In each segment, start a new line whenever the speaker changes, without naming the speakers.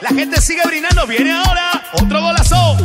La gente sigue brindando, viene ahora otro golazo.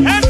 me.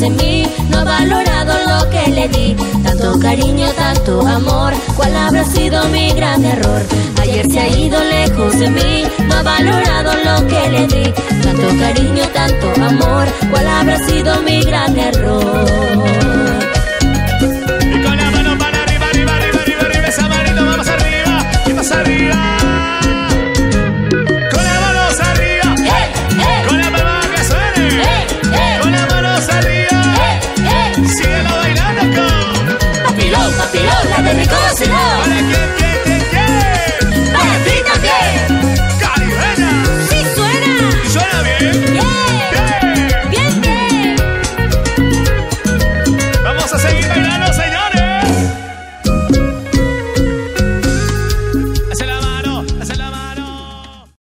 menos en mí, no ha valorado lo que le di. Tanto cariño, tanto amor,
¿cuál habrá sido mi gran error?
Ayer se ha ido lejos de mí, no ha valorado lo que le di. Tanto cariño,
tanto amor, ¿cuál habrá sido mi gran error? Y con la mano para arriba, arriba, arriba, arriba, esa manito, vamos arriba, y más arriba.